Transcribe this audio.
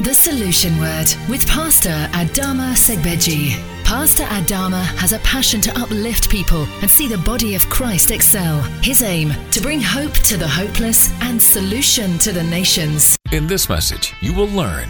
The Solution Word with Pastor Adama Segbedji. Pastor Adama has a passion to uplift people and see the body of Christ excel. His aim to bring hope to the hopeless and solution to the nations. In this message, you will learn